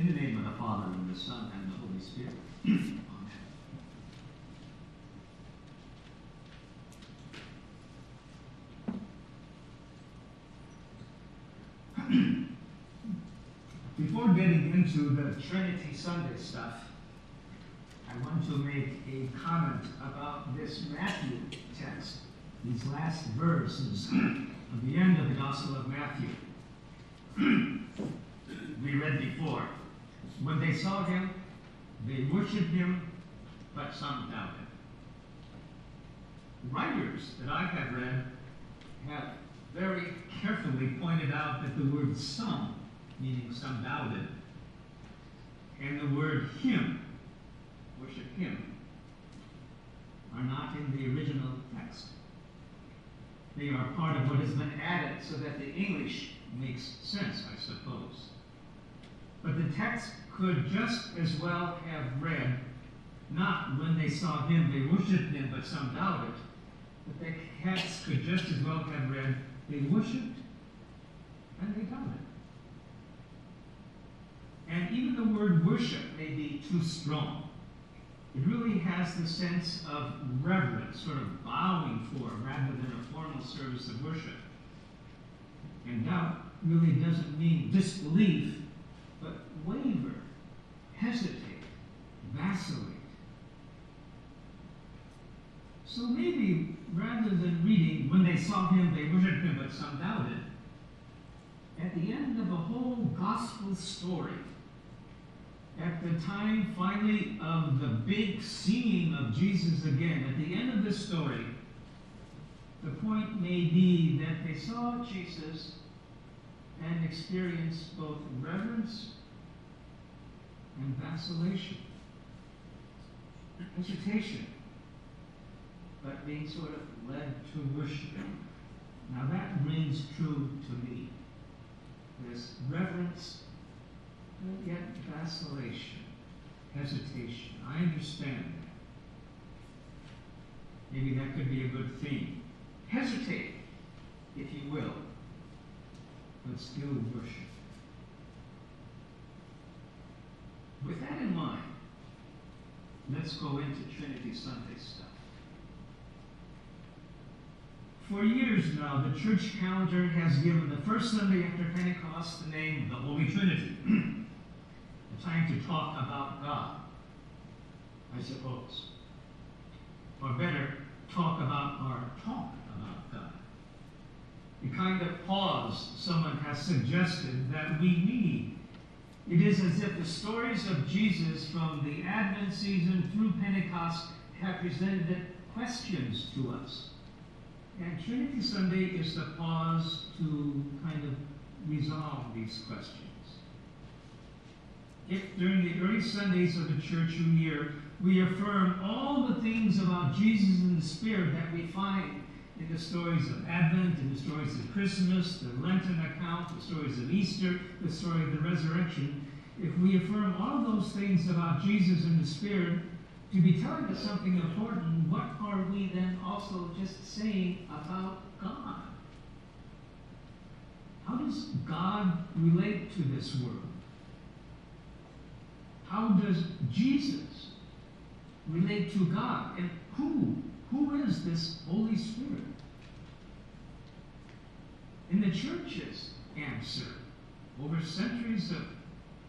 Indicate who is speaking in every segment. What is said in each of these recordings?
Speaker 1: In the name of the Father, and the Son, and the Holy Spirit. Amen. Before getting into the Trinity Sunday stuff, I want to make a comment about this Matthew text, these last verses of the end of the Gospel of Matthew. we read before. When they saw him, they worshiped him, but some doubted. Writers that I have read have very carefully pointed out that the word some, meaning some doubted, and the word him, worship him, are not in the original text. They are part of what has been added so that the English makes sense, I suppose. But the text could just as well have read, not when they saw him, they worshiped him, but some doubted. But the text could just as well have read, they worshiped and they doubted. And even the word worship may be too strong. It really has the sense of reverence, sort of bowing for, rather than a formal service of worship. And doubt really doesn't mean disbelief, waver, hesitate, vacillate. So maybe rather than reading, when they saw him, they worshiped him, but some doubted, at the end of a whole gospel story, at the time finally of the big seeing of Jesus again, at the end of the story, the point may be that they saw Jesus and experienced both reverence and vacillation, hesitation, but being sort of led to worship. Now that rings true to me. This reverence and yet vacillation, hesitation. I understand that. Maybe that could be a good theme. Hesitate, if you will, but still worship. With that in mind, let's go into Trinity Sunday stuff. For years now, the church calendar has given the first Sunday after Pentecost the name the Holy Trinity. a time to talk about God, I suppose. Or better, talk about our talk about God. The kind of pause someone has suggested that we need. It is as if the stories of Jesus from the Advent season through Pentecost have presented questions to us and Trinity Sunday is the pause to kind of resolve these questions. If during the early Sundays of the church year we affirm all the things about Jesus and the Spirit that we find in the stories of Advent, in the stories of Christmas, the Lenten account, the stories of Easter, the story of the resurrection, if we affirm all those things about Jesus and the Spirit, to be telling us something important, what are we then also just saying about God? How does God relate to this world? How does Jesus relate to God? And who? Who is this Holy Spirit? In the church's answer, over centuries of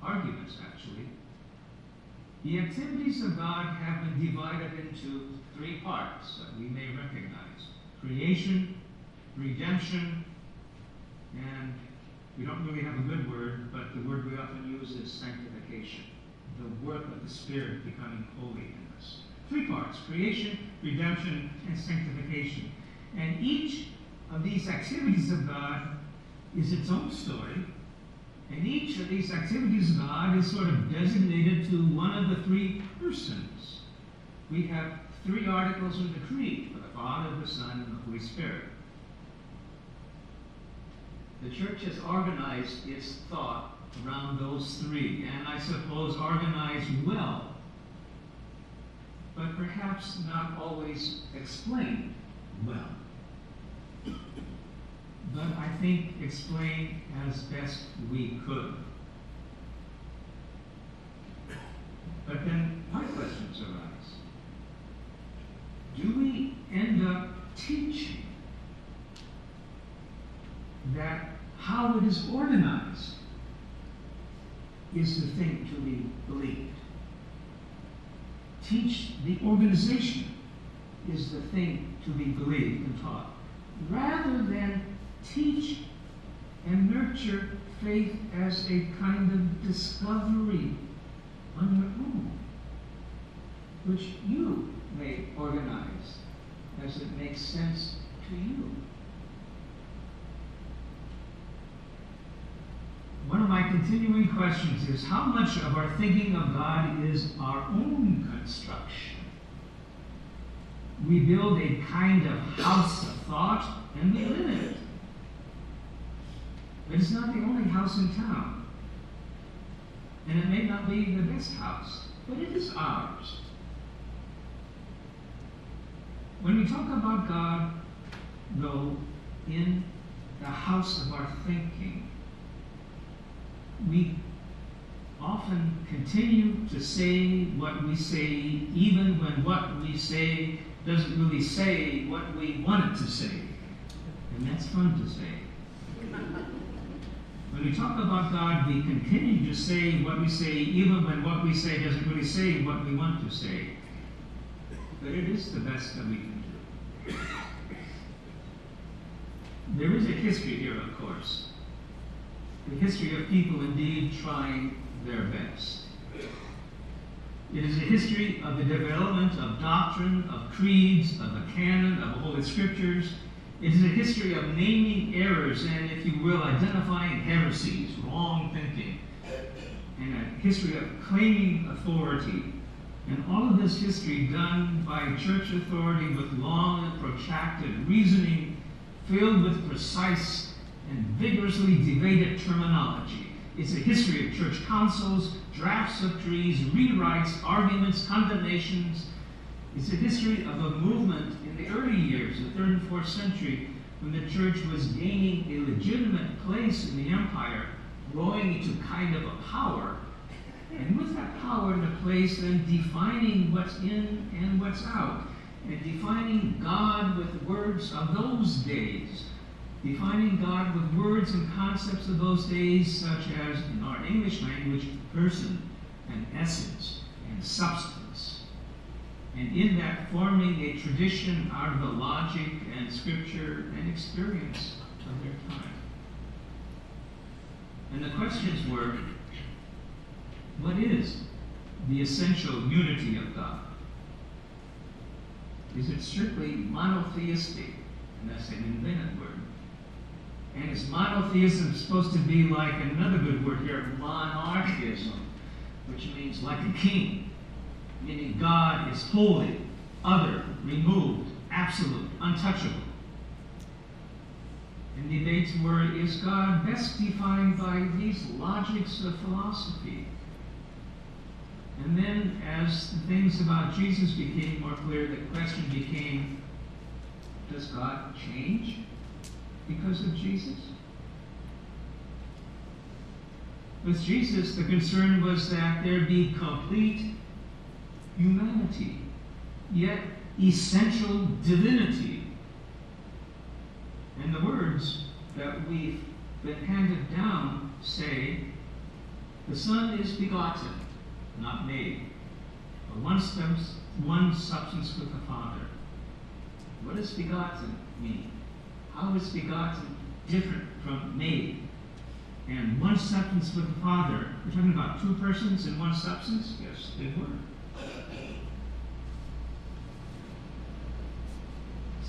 Speaker 1: arguments actually, the activities of God have been divided into three parts that we may recognize creation, redemption, and we don't really have a good word, but the word we often use is sanctification, the work of the Spirit becoming holy in us. Three parts creation, redemption, and sanctification. And each of these activities of God is its own story and each of these activities of God is sort of designated to one of the three persons. We have three articles of the Creed for the Father, the Son, and the Holy Spirit. The church has organized its thought around those three, and I suppose organized well, but perhaps not always explained well. But I think explained as best we could. But then my questions arise. Do we end up teaching that how it is organized is the thing to be believed? Teach the organization is the thing to be believed and taught, rather than teach and nurture faith as a kind of discovery on your own, which you may organize as it makes sense to you. One of my continuing questions is how much of our thinking of God is our own construction? We build a kind of house of thought and we live in it. But it's not the only house in town. And it may not be the best house, but it is ours. When we talk about God, though, in the house of our thinking, we often continue to say what we say, even when what we say doesn't really say what we want it to say. And that's fun to say. When we talk about God, we continue to say what we say, even when what we say doesn't really say what we want to say. But it is the best that we can do. There is a history here, of course. The history of people indeed trying their best. It is a history of the development of doctrine, of creeds, of the canon, of the Holy Scriptures, it is a history of naming errors and, if you will, identifying heresies, wrong thinking, and a history of claiming authority. And all of this history done by church authority with long and protracted reasoning filled with precise and vigorously debated terminology. It's a history of church councils, drafts of creeds, rewrites, arguments, condemnations, it's a history of a movement in the early years, the third and fourth century, when the church was gaining a legitimate place in the empire, growing into kind of a power. And with that power in the place, then defining what's in and what's out, and defining God with words of those days, defining God with words and concepts of those days, such as in our English language, person and essence and substance and in that forming a tradition out of the logic and scripture and experience of their time. And the questions were what is the essential unity of God? Is it strictly monotheistic? And that's an invented word. And is monotheism supposed to be like another good word here, monarchism, which means like a king? meaning God is holy, other, removed, absolute, untouchable. And the debates were is God best defined by these logics of philosophy? And then, as the things about Jesus became more clear, the question became does God change because of Jesus? With Jesus, the concern was that there be complete humanity, yet essential divinity. And the words that we've been handed down say, the Son is begotten, not made, but one, substance, one substance with the Father. What does begotten mean? How is begotten different from made? And one substance with the Father. We're talking about two persons in one substance? Yes, they were.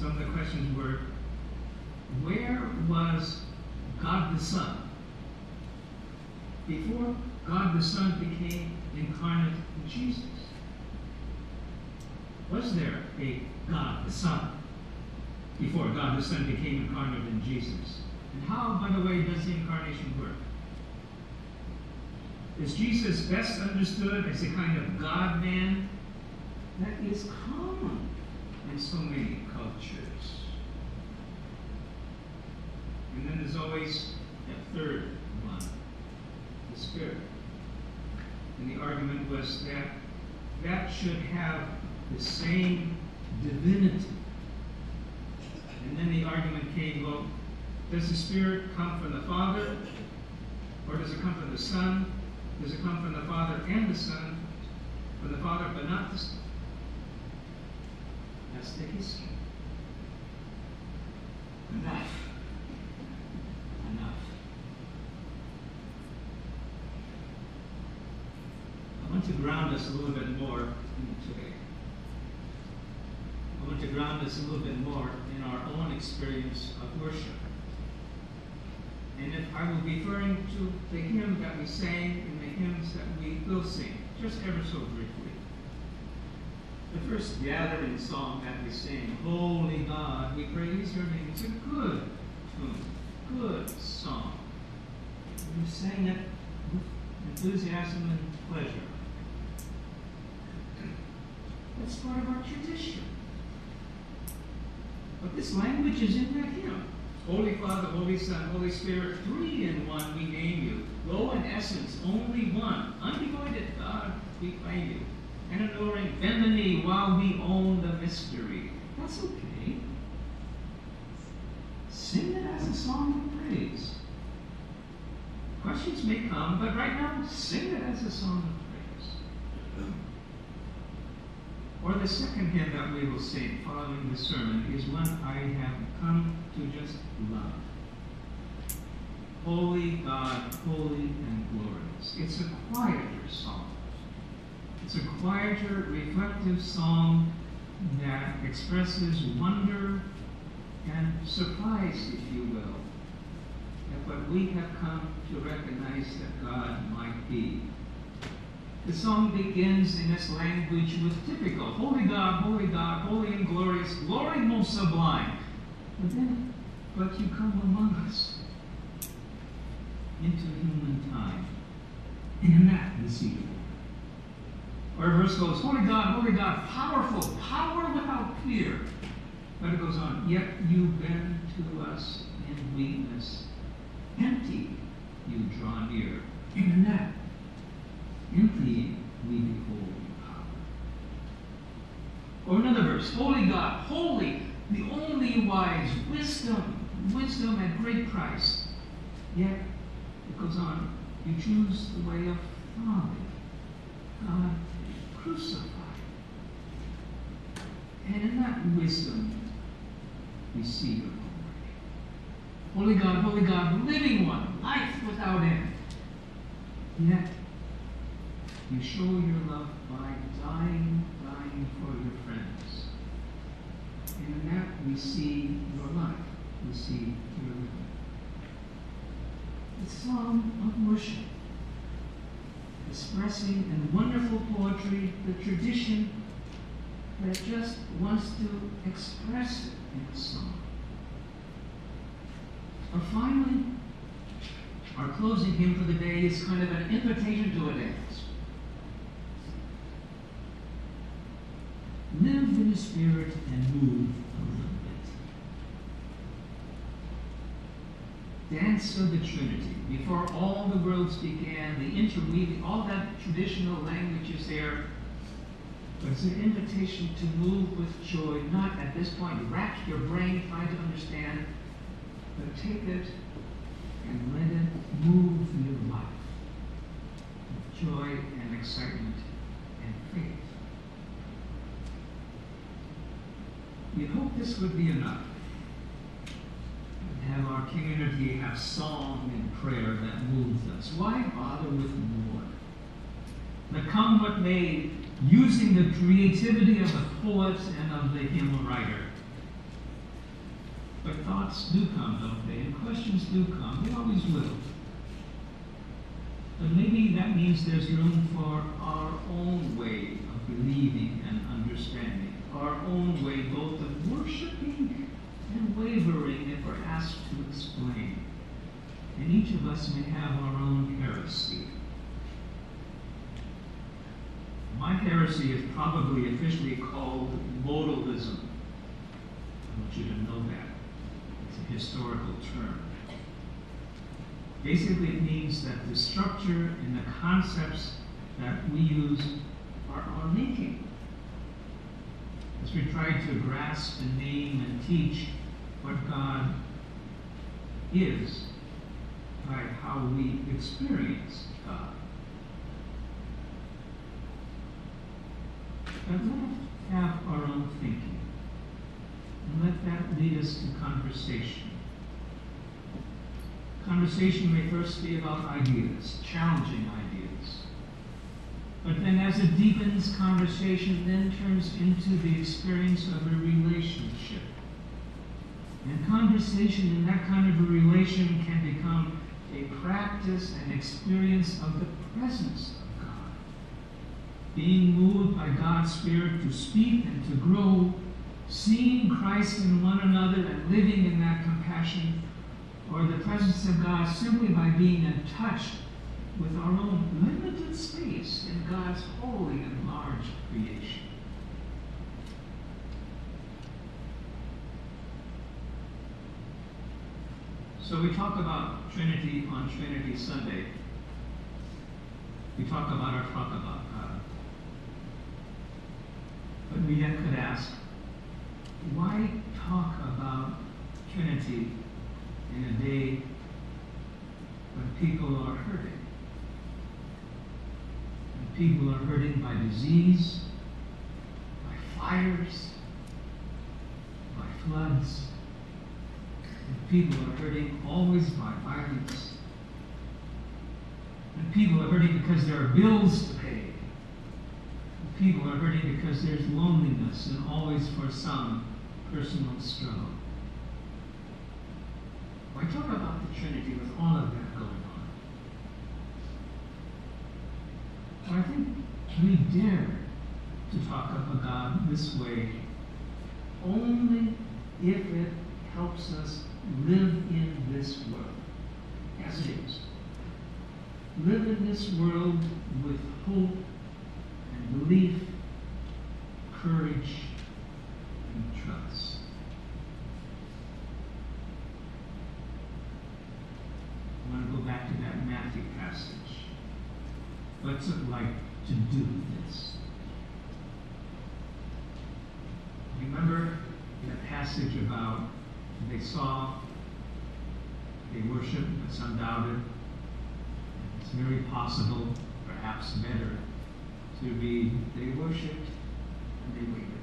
Speaker 1: some of the questions were where was God the Son before God the Son became incarnate in Jesus? Was there a God the Son before God the Son became incarnate in Jesus? And how, by the way, does the incarnation work? Is Jesus best understood as a kind of God man? That is common in so many cultures. And then there's always a third one, the Spirit. And the argument was that that should have the same divinity. And then the argument came, well, Does the Spirit come from the Father? Or does it come from the Son? Does it come from the Father and the Son? From the Father but not the Son? That's the history. Enough. Enough. I want to ground us a little bit more today. Want to ground us a little bit more in our own experience of worship. And if I will be referring to the hymn that we sang and the hymns that we will sing, just ever so briefly. The first gathering song that we sing, Holy God, we praise your name. It's a good tune, good song. We sang it with enthusiasm and pleasure. That's part of our tradition. But this language is in that hymn. Holy Father, Holy Son, Holy Spirit, three in one we name you. Low in essence, only one. Undivided God, we claim you. And adoring, bend while we own the mystery. That's okay. Sing it as a song of praise. Questions may come, but right now, sing it as a song of praise. Or the second hymn that we will sing following the sermon is one I have come to just love. Holy God, holy and glorious. It's a quieter song. It's a quieter, reflective song that expresses wonder and surprise, if you will, at what we have come to recognize that God might be. The song begins in this language with typical Holy God, Holy God, holy and glorious, glory most sublime. But then, but you come among us into human time. And in that you. Or verse goes, Holy God, Holy God, powerful, power without fear. But it goes on, yet you bend to us in weakness. Empty, you draw near. And in that empty we behold power. Or another verse, Holy God, holy, the only wise, wisdom, wisdom at great price. Yet, it goes on, you choose the way of folly, God crucified. And in that wisdom, we see your glory. Holy God, holy God, living one, life without end. Yet, you show your love by dying, dying for your friends. And in that we see your life. We see your living. The song of worship, expressing in wonderful poetry the tradition that just wants to express it in a song. Or finally, our closing hymn for the day is kind of an invitation to a dance. Live in the Spirit and move a little bit. Dance of the Trinity. Before all the worlds began, the interweaving, all that traditional language is there. But it's an invitation to move with joy, not at this point rack your brain trying to understand, but take it and let it move your life with joy and excitement and faith. We hope this would be enough. And have our community have song and prayer that moves us. Why bother with more? But come what may, using the creativity of the poet and of the hymn writer. But thoughts do come, don't they? And questions do come. They always will. But maybe that means there's room for our own way of believing and understanding, our own way both of worshiping and wavering if we're asked to explain. And each of us may have our own heresy. My heresy is probably officially called modalism. I want you to know that. It's a historical term. Basically, it means that the structure and the concepts that we use are our making. As we try to grasp and name and teach what God is by how we experience God. Let us have our own thinking. And let that lead us to conversation. Conversation may first be about ideas, challenging ideas. But then as it deepens, conversation then turns into the experience of a relationship. And conversation in that kind of a relation can become a practice and experience of the presence of God. Being moved by God's Spirit to speak and to grow, seeing Christ in one another and living in that compassion, or the presence of God simply by being in touch with our own limited space in God's holy and large creation. So we talk about Trinity on Trinity Sunday. We talk about our talk about God. But we yet could ask, why talk about Trinity in a day when people are hurting? People are hurting by disease, by fires, by floods, and people are hurting always by violence. And people are hurting because there are bills to pay. And people are hurting because there's loneliness and always for some personal struggle. Why talk about the Trinity with all of that going I think we dare to talk of a God this way only if it helps us live in this world as it is. Live in this world with hope and belief, courage, and trust. I want to go back to that Matthew passage. What's it like to do this? Remember that passage about they saw, they worshiped, but some doubted. It's very possible, perhaps better, to be they worshiped and they waited.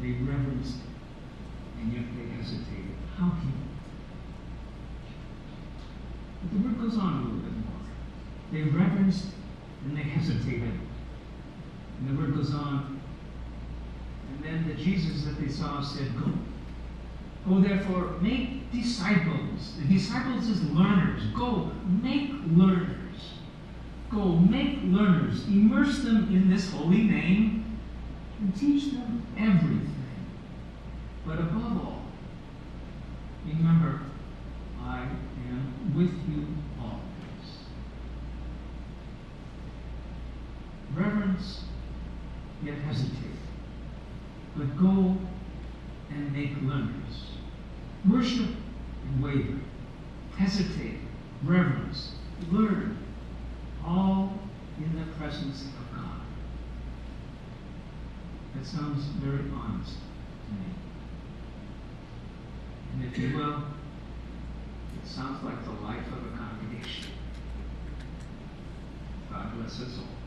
Speaker 1: They reverenced and yet they hesitated. How can But the word goes on a little bit. They reverenced and they hesitated. And the word goes on. And then the Jesus that they saw said, Go. Go therefore, make disciples. The disciples is learners. Go, make learners. Go, make learners. Immerse them in this holy name and teach them everything. But above all, remember, I am with you always. Reverence, yet hesitate. But go and make learners. Worship and waver. Hesitate, reverence, learn, all in the presence of God. That sounds very honest to me. And if you will, it sounds like the life of a congregation. God bless us all.